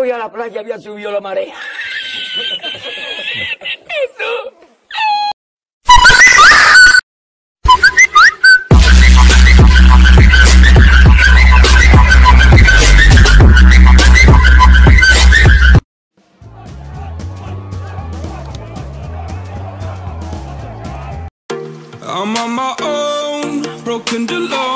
voy a la playa, había subido la marea. Eso. I'm on my own, broken to love.